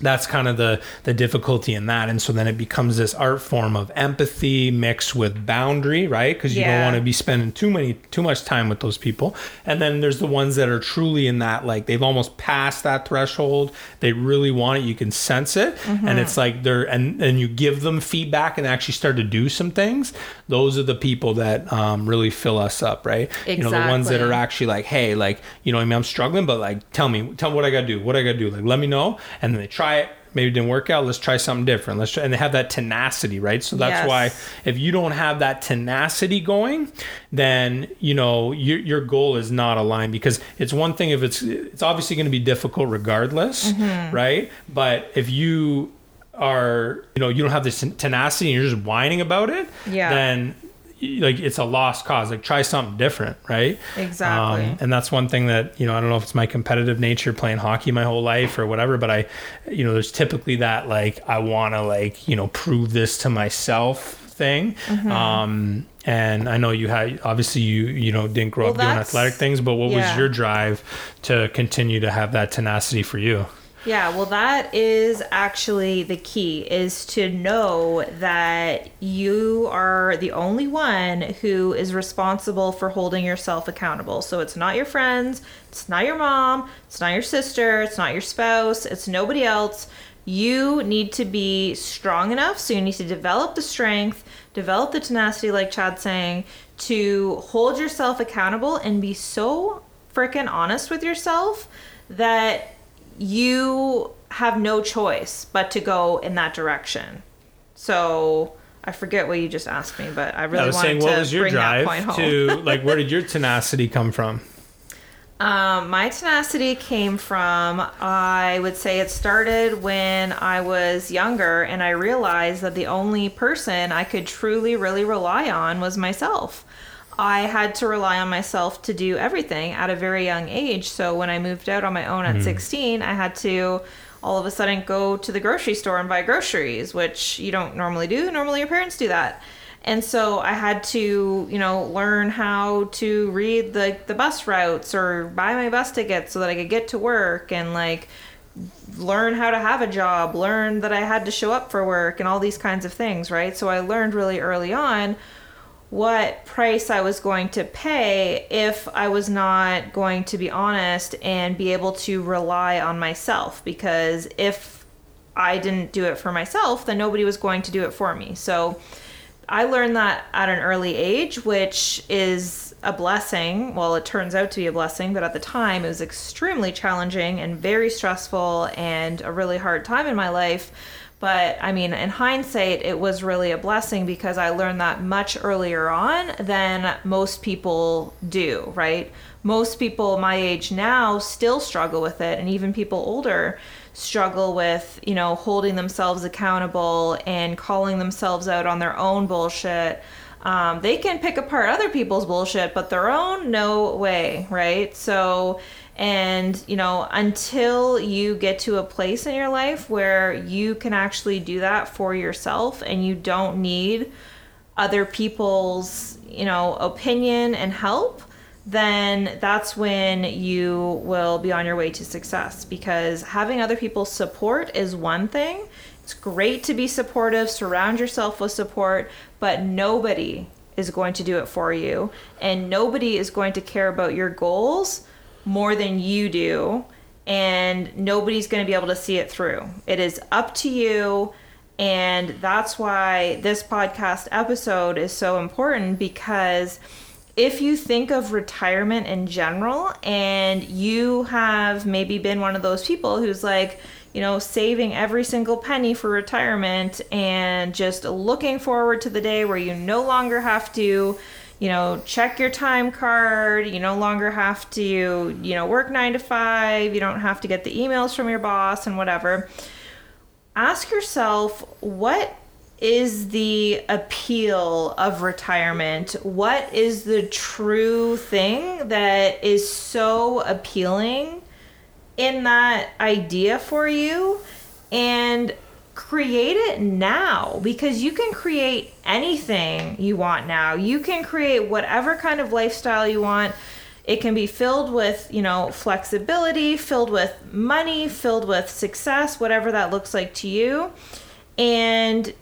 that's kind of the the difficulty in that. And so then it becomes this art form of empathy mixed with boundary right? Because you don't want to be spending too many too much time with those people. And then there's the ones that are truly in that like they've almost passed that threshold. They really want it. You can sense it. And it's like they're and and you give them feedback and actually start to do some things. Those are the people that um, really fill us up right? Exactly. you know the ones that are actually like hey like you know I mean? I'm struggling but like tell me tell me what I gotta do what I gotta do like let me know. And then they try it maybe it didn't work out let's try something different let's try and they have that tenacity right so that's Yes. why if you don't have that tenacity going then you know your, your goal is not aligned because it's one thing if it's it's obviously going to be difficult regardless Mm-hmm. right but if you are you know you don't have this tenacity and you're just whining about it Yeah. then like it's a lost cause. Like try something different right? Exactly. um, and that's one thing that you know i don't know if it's my competitive nature playing hockey my whole life or whatever but i you know there's typically that like i want to like you know prove this to myself thing. Mm-hmm. um and i know you had obviously you you know didn't grow Well, up doing athletic things but what was your drive to continue to have that tenacity for you Yeah, well that is actually the key is to know that you are the only one who is responsible for holding yourself accountable. So it's not your friends, it's not your mom, it's not your sister, it's not your spouse, it's nobody else. You need to be strong enough, so you need to develop the strength, develop the tenacity like Chad's saying, to hold yourself accountable and be so freaking honest with yourself that you have no choice but to go in that direction. So I forget what you just asked me, but I really i was wanted saying to what was your bring that point drive home. to like where did your tenacity come from Um, my tenacity came from, I would say it started when I was younger and I realized that the only person I could truly, really rely on was myself. I had to rely on myself to do everything at a very young age. So when I moved out on my own at mm-hmm. 16, I had to all of a sudden go to the grocery store and buy groceries, which you don't normally do. Normally, your parents do that. And so I had to, you know, learn how to read the the bus routes or buy my bus ticket so that I could get to work and like learn how to have a job, learn that I had to show up for work and all these kinds of things, right? So I learned really early on what price I was going to pay if I was not going to be honest and be able to rely on myself because if I didn't do it for myself, then nobody was going to do it for me. So I learned that at an early age, which is a blessing. Well, it turns out to be a blessing, but at the time it was extremely challenging and very stressful and a really hard time in my life. But I mean, in hindsight, it was really a blessing because I learned that much earlier on than most people do, right? Most people my age now still struggle with it, and even people older struggle with, you know, holding themselves accountable and calling themselves out on their own bullshit. Um, they can pick apart other people's bullshit, but their own, no way, right? So, and you know, until you get to a place in your life where you can actually do that for yourself and you don't need other people's, you know, opinion and help, then that's when you will be on your way to success because having other people's support is one thing. It's great to be supportive, surround yourself with support, but nobody is going to do it for you and nobody is going to care about your goals more than you do and nobody's going to be able to see it through. It is up to you and that's why this podcast episode is so important because if you think of retirement in general and you have maybe been one of those people who's like, you know, saving every single penny for retirement and just looking forward to the day where you no longer have to, you know, check your time card, you no longer have to, you know, work 9 to 5, you don't have to get the emails from your boss and whatever. Ask yourself what is the appeal of retirement? What is the true thing that is so appealing in that idea for you? And create it now because you can create anything you want now. You can create whatever kind of lifestyle you want. It can be filled with, you know, flexibility, filled with money, filled with success, whatever that looks like to you. And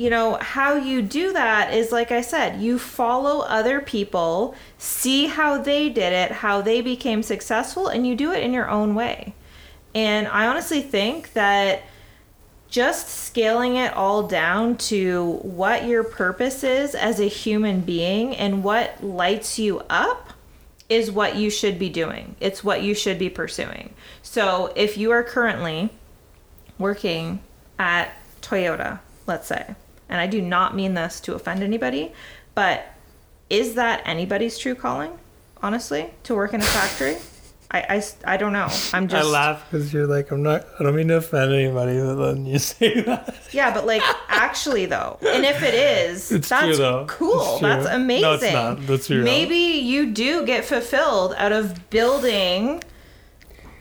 you know, how you do that is like I said, you follow other people, see how they did it, how they became successful, and you do it in your own way. And I honestly think that just scaling it all down to what your purpose is as a human being and what lights you up is what you should be doing. It's what you should be pursuing. So if you are currently working at Toyota, let's say, and I do not mean this to offend anybody, but is that anybody's true calling, honestly, to work in a factory? I, I, I don't know. I'm just. I laugh because you're like, I'm not, I don't mean to offend anybody, but then you say that. Yeah, but like, actually, though, and if it is, It's that's true, though. cool. It's true. That's amazing. No, it's not. That's true. Maybe you do get fulfilled out of building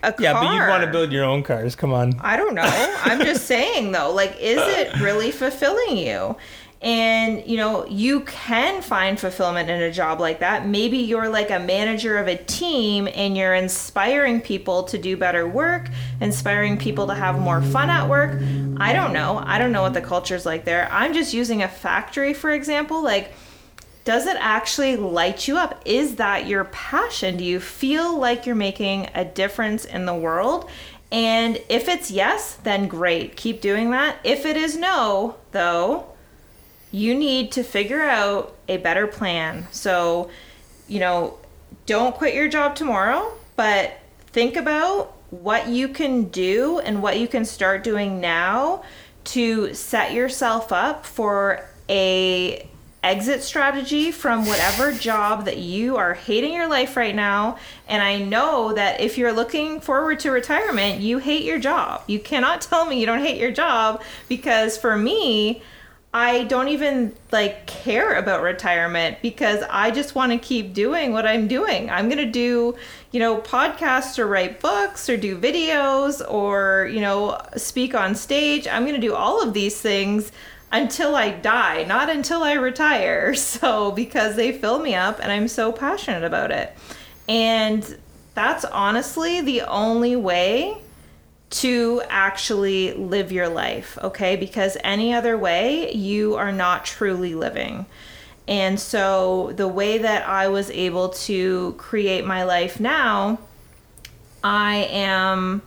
a car. Yeah, but you want to build your own cars. Come on. I don't know. I'm just saying though, like, is it really fulfilling you? And you know, you can find fulfillment in a job like that. Maybe you're like a manager of a team and you're inspiring people to do better work, inspiring people to have more fun at work. I don't know. I don't know what the culture's like there. I'm just using a factory, for example. Like, does it actually light you up? Is that your passion? Do you feel like you're making a difference in the world? And if it's yes, then great. Keep doing that. If it is no, though, you need to figure out a better plan. So, you know, don't quit your job tomorrow, but think about what you can do and what you can start doing now to set yourself up for a exit strategy from whatever job that you are hating your life right now and i know that if you're looking forward to retirement you hate your job you cannot tell me you don't hate your job because for me I don't even like care about retirement because I just want to keep doing what I'm doing. I'm going to do, you know, podcasts or write books or do videos or, you know, speak on stage. I'm going to do all of these things until I die, not until I retire. So, because they fill me up and I'm so passionate about it. And that's honestly the only way to actually live your life, okay? Because any other way, you are not truly living. And so, the way that I was able to create my life now, I am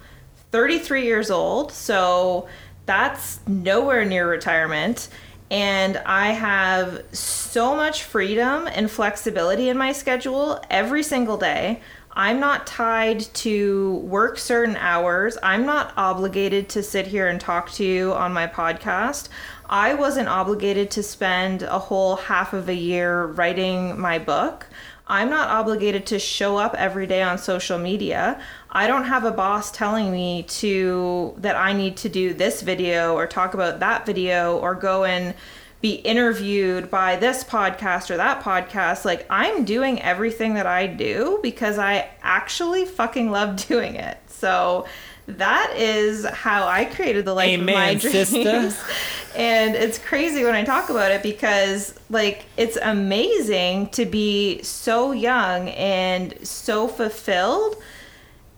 33 years old, so that's nowhere near retirement. And I have so much freedom and flexibility in my schedule every single day. I'm not tied to work certain hours. I'm not obligated to sit here and talk to you on my podcast. I wasn't obligated to spend a whole half of a year writing my book. I'm not obligated to show up every day on social media. I don't have a boss telling me to that I need to do this video or talk about that video or go and be interviewed by this podcast or that podcast. Like I'm doing everything that I do because I actually fucking love doing it. So that is how I created the life Amen, of my dreams. sister. and it's crazy when I talk about it because like it's amazing to be so young and so fulfilled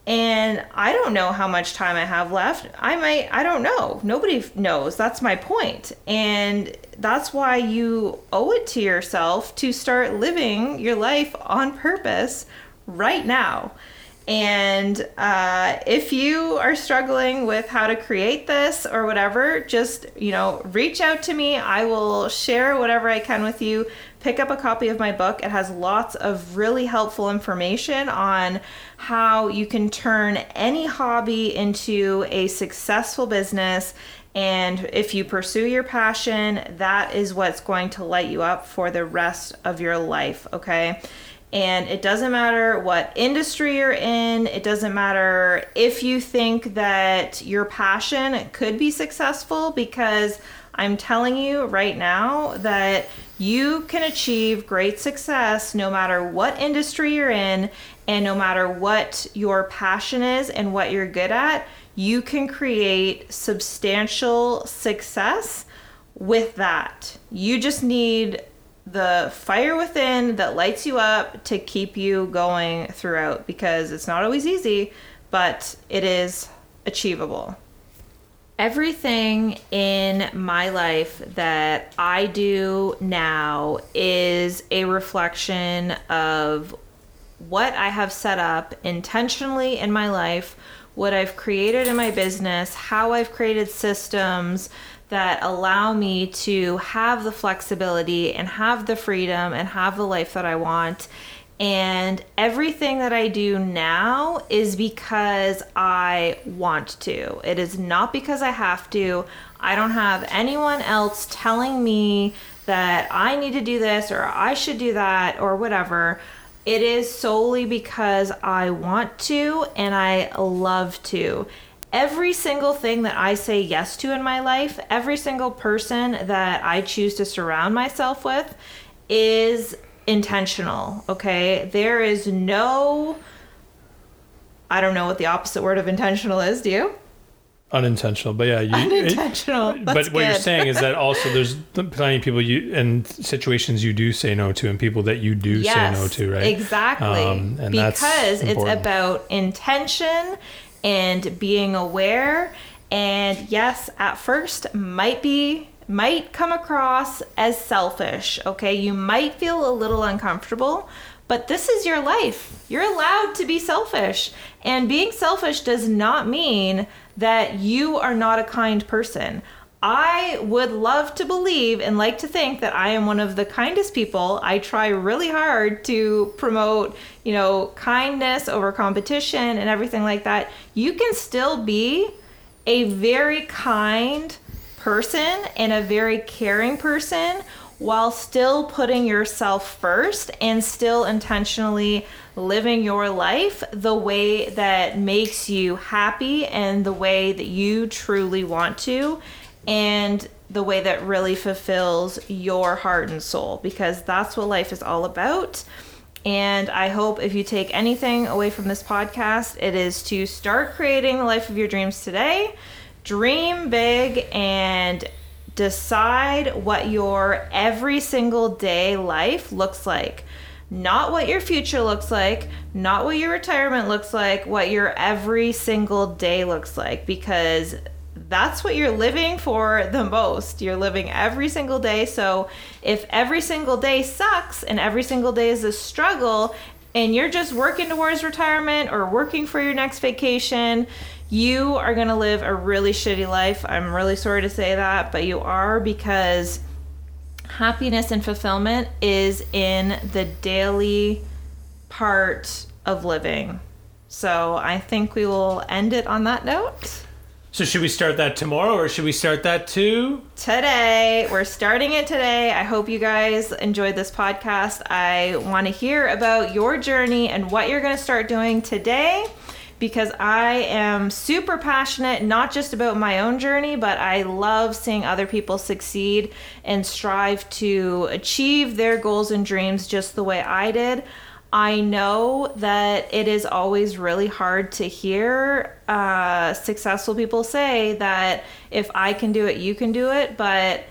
and I don't know how much time I have left. I might, I don't know. Nobody knows. That's my point. And that's why you owe it to yourself to start living your life on purpose right now. And uh, if you are struggling with how to create this or whatever, just, you know, reach out to me. I will share whatever I can with you. Pick up a copy of my book. It has lots of really helpful information on how you can turn any hobby into a successful business. And if you pursue your passion, that is what's going to light you up for the rest of your life, okay? And it doesn't matter what industry you're in, it doesn't matter if you think that your passion could be successful, because I'm telling you right now that you can achieve great success no matter what industry you're in and no matter what your passion is and what you're good at. You can create substantial success with that. You just need the fire within that lights you up to keep you going throughout because it's not always easy, but it is achievable. Everything in my life that I do now is a reflection of what I have set up intentionally in my life, what I've created in my business, how I've created systems that allow me to have the flexibility and have the freedom and have the life that I want. And everything that I do now is because I want to. It is not because I have to. I don't have anyone else telling me that I need to do this or I should do that or whatever. It is solely because I want to and I love to every single thing that I say yes to in my life, every single person that I choose to surround myself with is intentional, okay? There is no I don't know what the opposite word of intentional is, do you? Unintentional, but yeah, you, unintentional. It, but what good. you're saying is that also there's plenty of people you and situations you do say no to, and people that you do yes, say no to, right? Exactly. Um, and because it's about intention and being aware. And yes, at first might be might come across as selfish, okay? You might feel a little uncomfortable, but this is your life. You're allowed to be selfish. And being selfish does not mean that you are not a kind person. I would love to believe and like to think that I am one of the kindest people. I try really hard to promote, you know, kindness over competition and everything like that. You can still be a very kind person and a very caring person while still putting yourself first and still intentionally living your life the way that makes you happy and the way that you truly want to and the way that really fulfills your heart and soul because that's what life is all about. And I hope if you take anything away from this podcast, it is to start creating the life of your dreams today. Dream big and decide what your every single day life looks like. Not what your future looks like, not what your retirement looks like, what your every single day looks like. Because that's what you're living for the most. You're living every single day. So if every single day sucks and every single day is a struggle, and you're just working towards retirement or working for your next vacation, you are going to live a really shitty life. I'm really sorry to say that, but you are because happiness and fulfillment is in the daily part of living. So I think we will end it on that note. So should we start that tomorrow or should we start that too? Today. We're starting it today. I hope you guys enjoyed this podcast. I want to hear about your journey and what you're going to start doing today because I am super passionate, not just about my own journey, but I love seeing other people succeed and strive to achieve their goals and dreams just the way I did. I know that it is always really hard to hear uh, successful people say that if I can do it, you can do it. But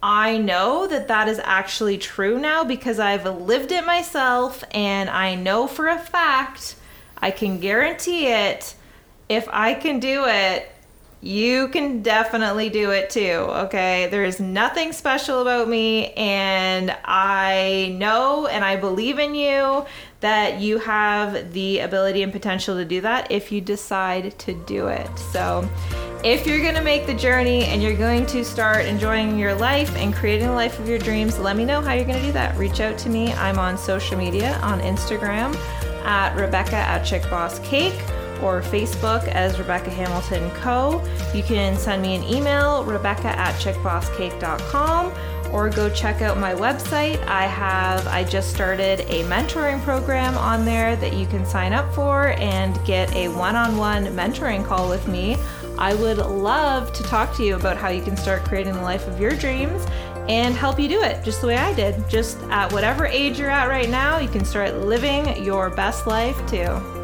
I know that that is actually true now because I've lived it myself and I know for a fact, I can guarantee it, if I can do it, you can definitely do it too, okay? There is nothing special about me, and I know and I believe in you that you have the ability and potential to do that if you decide to do it. So, if you're gonna make the journey and you're going to start enjoying your life and creating the life of your dreams, let me know how you're gonna do that. Reach out to me. I'm on social media on Instagram at Rebecca at Chick Boss Cake or Facebook as Rebecca Hamilton Co. You can send me an email, rebecca at chickbosscake.com, or go check out my website. I have I just started a mentoring program on there that you can sign up for and get a one-on-one mentoring call with me. I would love to talk to you about how you can start creating the life of your dreams and help you do it just the way I did. Just at whatever age you're at right now, you can start living your best life too.